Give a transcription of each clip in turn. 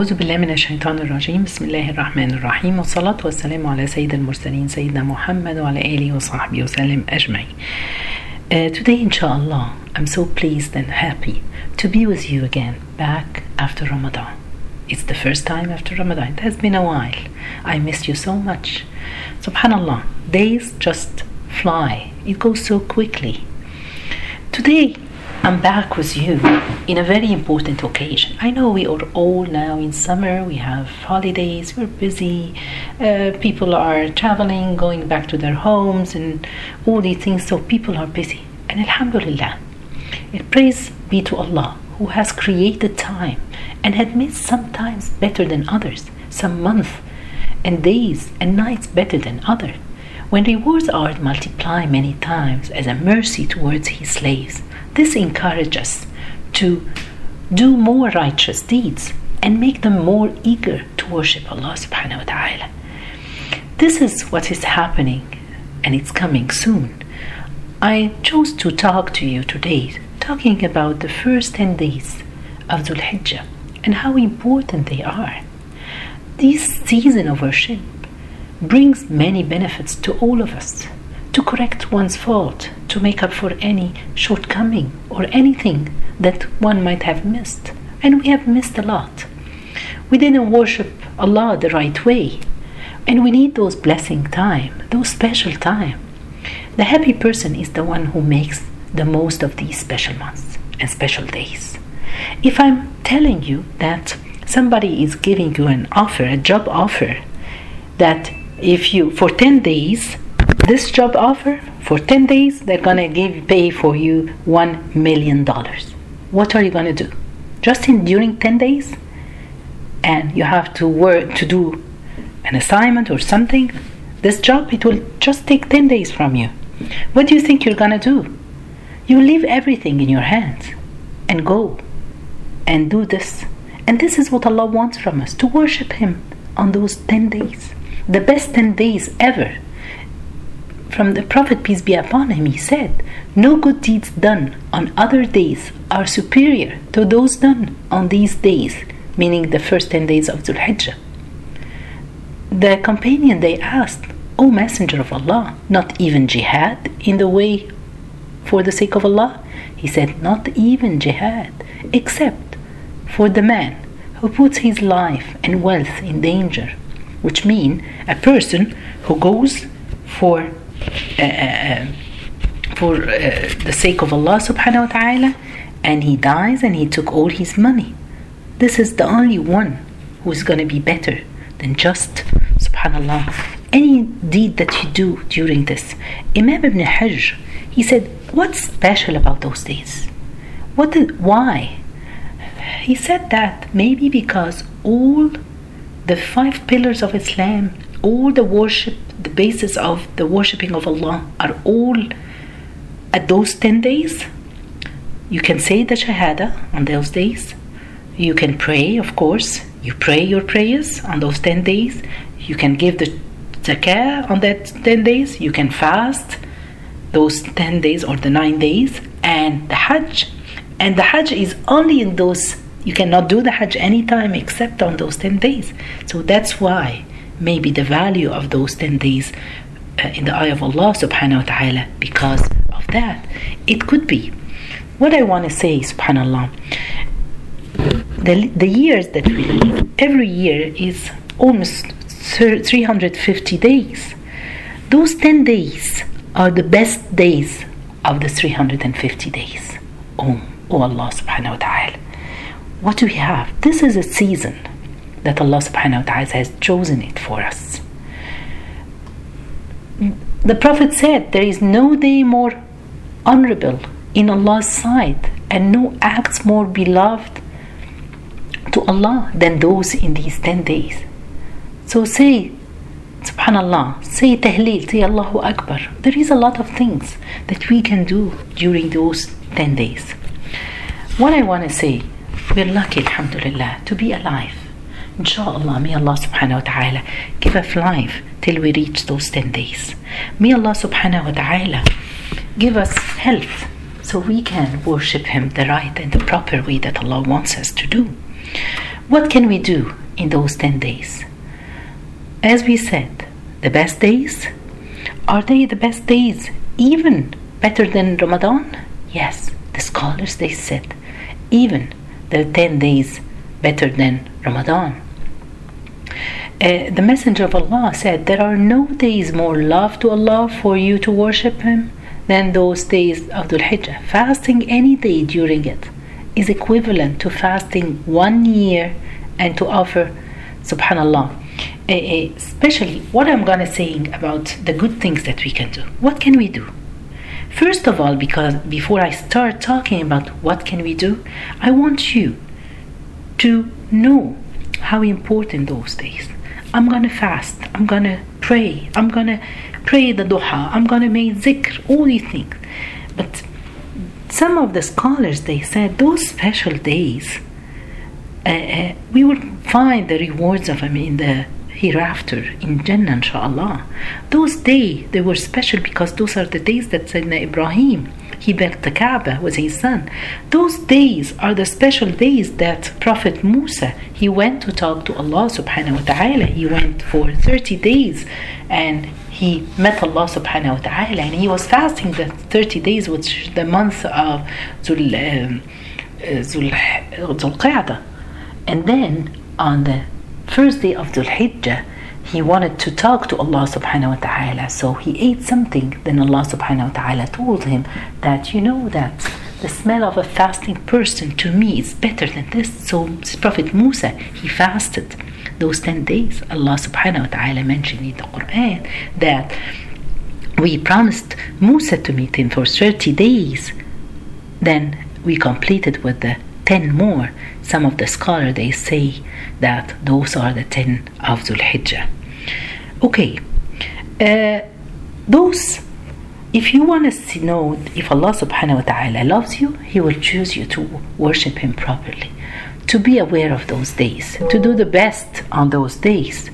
أعوذ بالله من الشيطان الرجيم بسم الله الرحمن الرحيم والصلاة والسلام على سيد المرسلين سيدنا محمد وعلى آله وصحبه وسلم أجمعين uh, Today inshallah I'm so pleased and happy to be with you again back after Ramadan It's the first time after Ramadan It has been a while I missed you so much Subhanallah Days just fly It goes so quickly Today I'm back with you in a very important occasion. I know we are all now in summer, we have holidays, we're busy, uh, people are traveling, going back to their homes, and all these things, so people are busy. And Alhamdulillah, praise be to Allah who has created time and had made some times better than others, some months and days and nights better than others. When rewards are multiplied many times as a mercy towards his slaves, this encourages us to do more righteous deeds and make them more eager to worship Allah subhanahu wa ta'ala. This is what is happening and it's coming soon. I chose to talk to you today talking about the first 10 days of Dhul Hijjah and how important they are. This season of worship brings many benefits to all of us to correct one's fault, to make up for any shortcoming or anything that one might have missed. And we have missed a lot. We didn't worship Allah the right way. And we need those blessing time, those special time. The happy person is the one who makes the most of these special months and special days. If I'm telling you that somebody is giving you an offer, a job offer, that if you for 10 days this job offer for 10 days they're gonna give pay for you 1 million dollars. What are you gonna do? Just in during 10 days? And you have to work to do an assignment or something? This job it will just take 10 days from you. What do you think you're gonna do? You leave everything in your hands and go and do this. And this is what allah wants from us to worship him on those 10 days. The best 10 days ever. From the Prophet, peace be upon him, he said, No good deeds done on other days are superior to those done on these days, meaning the first 10 days of Dhul Hijjah. The companion they asked, O Messenger of Allah, not even jihad in the way for the sake of Allah? He said, Not even jihad, except for the man who puts his life and wealth in danger which mean a person who goes for uh, uh, for uh, the sake of Allah subhanahu wa ta'ala and he dies and he took all his money. This is the only one who is going to be better than just subhanallah any deed that you do during this. Imam ibn Hajar he said what's special about those days? What the, why? He said that maybe because all the five pillars of Islam, all the worship, the basis of the worshipping of Allah are all at those 10 days. You can say the Shahada on those days. You can pray, of course. You pray your prayers on those 10 days. You can give the zakah on that 10 days. You can fast those 10 days or the 9 days. And the Hajj. And the Hajj is only in those you cannot do the Hajj anytime except on those 10 days. So that's why maybe the value of those 10 days uh, in the eye of Allah subhanahu wa ta'ala because of that. It could be. What I want to say, subhanallah, the, the years that we live, every year is almost 350 days. Those 10 days are the best days of the 350 days. Oh, oh Allah subhanahu wa ta'ala what do we have? This is a season that Allah subhanahu wa ta'ala has chosen it for us. The Prophet said there is no day more honorable in Allah's sight and no acts more beloved to Allah than those in these 10 days. So say, Subhanallah, say Tahleel, say Allahu Akbar. There is a lot of things that we can do during those 10 days. What I want to say we're lucky, Alhamdulillah, to be alive. Inshallah, may Allah subhanahu wa ta'ala give us life till we reach those 10 days. May Allah subhanahu wa ta'ala give us health so we can worship Him the right and the proper way that Allah wants us to do. what can we do in those 10 days? As we said, the best days are they the best days even better than Ramadan? Yes, the scholars they said even the 10 days better than Ramadan. Uh, the Messenger of Allah said, There are no days more loved to Allah for you to worship Him than those days of Dhul Hijjah. Fasting any day during it is equivalent to fasting one year and to offer, subhanallah, uh, uh, especially what I'm gonna saying about the good things that we can do. What can we do? First of all, because before I start talking about what can we do, I want you to know how important those days. I'm gonna fast. I'm gonna pray. I'm gonna pray the duha. I'm gonna make zikr. All these things. But some of the scholars they said those special days uh, uh, we will find the rewards of them in the hereafter in Jannah inshallah those days they were special because those are the days that Sayyidina Ibrahim he built the Kaaba with his son. Those days are the special days that Prophet Musa he went to talk to Allah subhanahu wa ta'ala. He went for 30 days and he met Allah subhanahu wa ta'ala and he was fasting the 30 days which the month of Zul, um, Zul, Zul and then on the first day of Dhul Hijjah he wanted to talk to Allah subhanahu wa ta'ala. So he ate something. Then Allah subhanahu wa ta'ala told him that you know that the smell of a fasting person to me is better than this. So Prophet Musa, he fasted those 10 days. Allah subhanahu wa ta'ala mentioned in the Quran that we promised Musa to meet him for 30 days. Then we completed with the 10 more. Some of the scholars they say that those are the 10 of Dhul Hijjah. Okay, uh, those, if you want to know if Allah subhanahu wa ta'ala loves you, He will choose you to worship Him properly, to be aware of those days, to do the best on those days.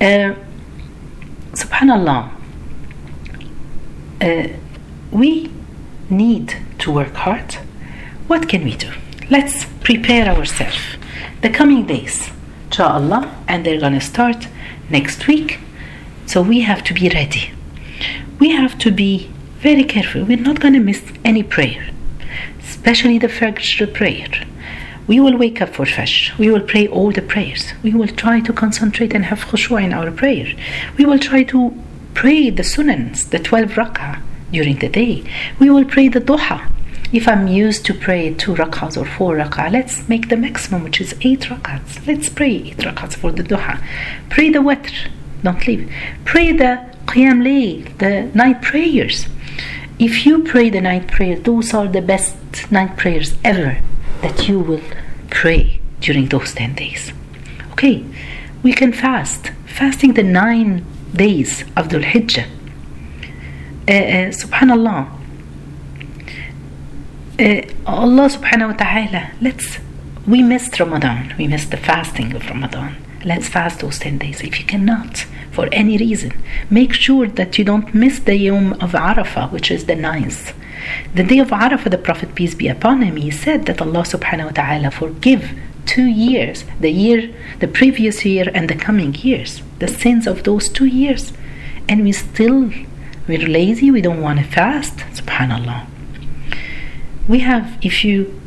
Uh, subhanallah, uh, we need to work hard. What can we do? Let's prepare ourselves. The coming days, inshallah, and they're gonna start next week. So we have to be ready. We have to be very careful. We're not going to miss any prayer, especially the Fajr prayer. We will wake up for Fajr. We will pray all the prayers. We will try to concentrate and have khushu' in our prayer. We will try to pray the sunans, the 12 rak'ah during the day. We will pray the duha. If I'm used to pray two rak'ahs or four rak'ah, let's make the maximum, which is eight rak'ahs. Let's pray eight rak'ahs for the duha. Pray the witr, don't leave. Pray the qiyam layl, the night prayers. If you pray the night prayer, those are the best night prayers ever that you will pray during those 10 days. Okay, we can fast. Fasting the nine days of Dhul Hijjah. Uh, uh, subhanallah uh, Allah subhanahu wa ta'ala, let's, we missed Ramadan, we missed the fasting of Ramadan. Let's fast those 10 days. If you cannot, for any reason, make sure that you don't miss the Yom of Arafah, which is the ninth. The day of Arafah, the Prophet, peace be upon him, he said that Allah subhanahu wa ta'ala forgive two years, the year, the previous year and the coming years, the sins of those two years. And we still, we're lazy, we don't want to fast, subhanallah we have, if you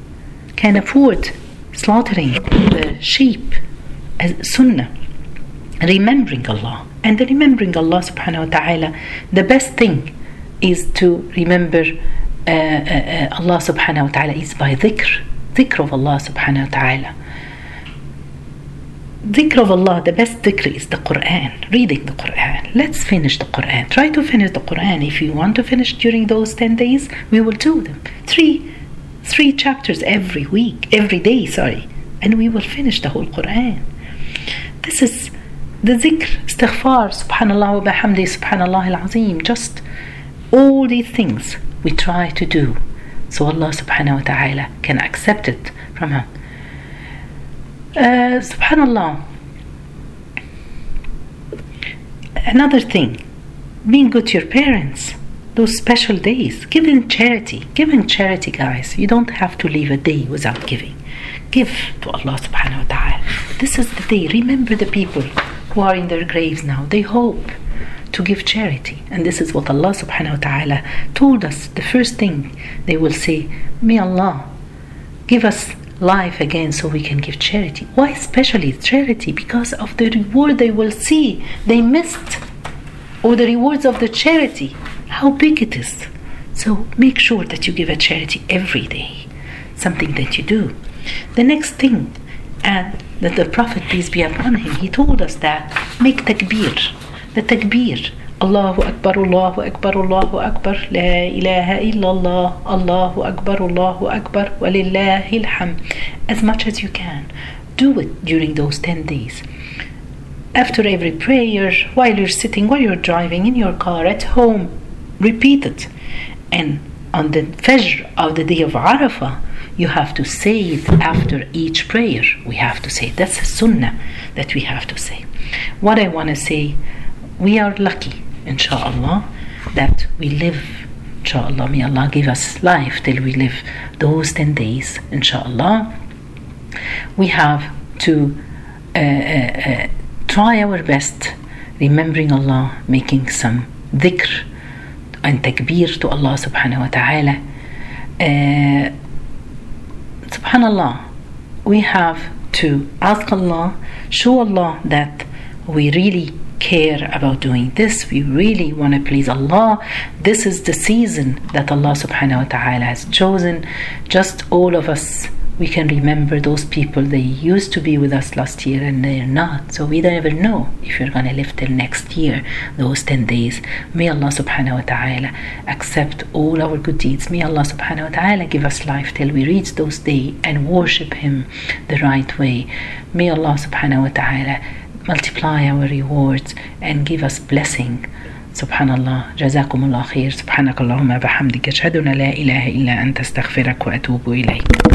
can afford slaughtering the sheep as sunnah, remembering Allah. And remembering Allah subhanahu wa ta'ala, the best thing is to remember uh, uh, uh, Allah subhanahu wa ta'ala is by dhikr, dhikr of Allah subhanahu wa ta'ala. Dhikr of Allah, the best dhikr is the Quran, reading the Quran. Let's finish the Quran. Try to finish the Quran. If you want to finish during those 10 days, we will do them. Three, three chapters every week, every day, sorry, and we will finish the whole Quran. This is the dhikr, istighfar, subhanallah wa bihamdi, subhanallah al-azim, just all these things we try to do so Allah subhanahu wa ta'ala can accept it from Him. Uh, subhanallah. Another thing, being good to your parents. Those special days, giving charity, giving charity, guys. You don't have to leave a day without giving. Give to Allah subhanahu wa ta'ala. this is the day. Remember the people who are in their graves now. They hope to give charity. And this is what Allah subhanahu wa ta'ala told us. The first thing they will say, May Allah give us life again so we can give charity. Why especially charity? Because of the reward they will see. They missed. Or the rewards of the charity. How big it is. So make sure that you give a charity every day. Something that you do. The next thing, and that the Prophet, peace be upon him, he told us that make takbir. The takbir. Allahu Akbar, Allahu Akbar, Allahu Akbar, La ilaha illallah, Allahu Akbar, Allahu Akbar, walillahi alham. As much as you can. Do it during those 10 days. After every prayer, while you're sitting, while you're driving, in your car, at home, repeat it. And on the Fajr of the day of Arafah, you have to say it after each prayer. We have to say that's a sunnah that we have to say. What I want to say, we are lucky, inshallah, that we live. Inshallah, may Allah give us life till we live those 10 days, inshallah. We have to uh, uh, uh, try our best, remembering Allah, making some dhikr and takbir to Allah subhanahu wa ta'ala. Uh, subhanallah, we have to ask Allah, show Allah that we really care about doing this. We really want to please Allah. This is the season that Allah subhanahu wa ta'ala has chosen. Just all of us we can remember those people they used to be with us last year and they're not so we never know if you're going to live till next year those 10 days may allah subhanahu wa ta'ala accept all our good deeds may allah subhanahu wa ta'ala give us life till we reach those days and worship him the right way may allah subhanahu wa ta'ala multiply our rewards and give us blessing. سبحان الله جزاكم الله خير سبحانك اللهم بحمدك أشهد أن لا إله إلا أنت استغفرك وأتوب إليك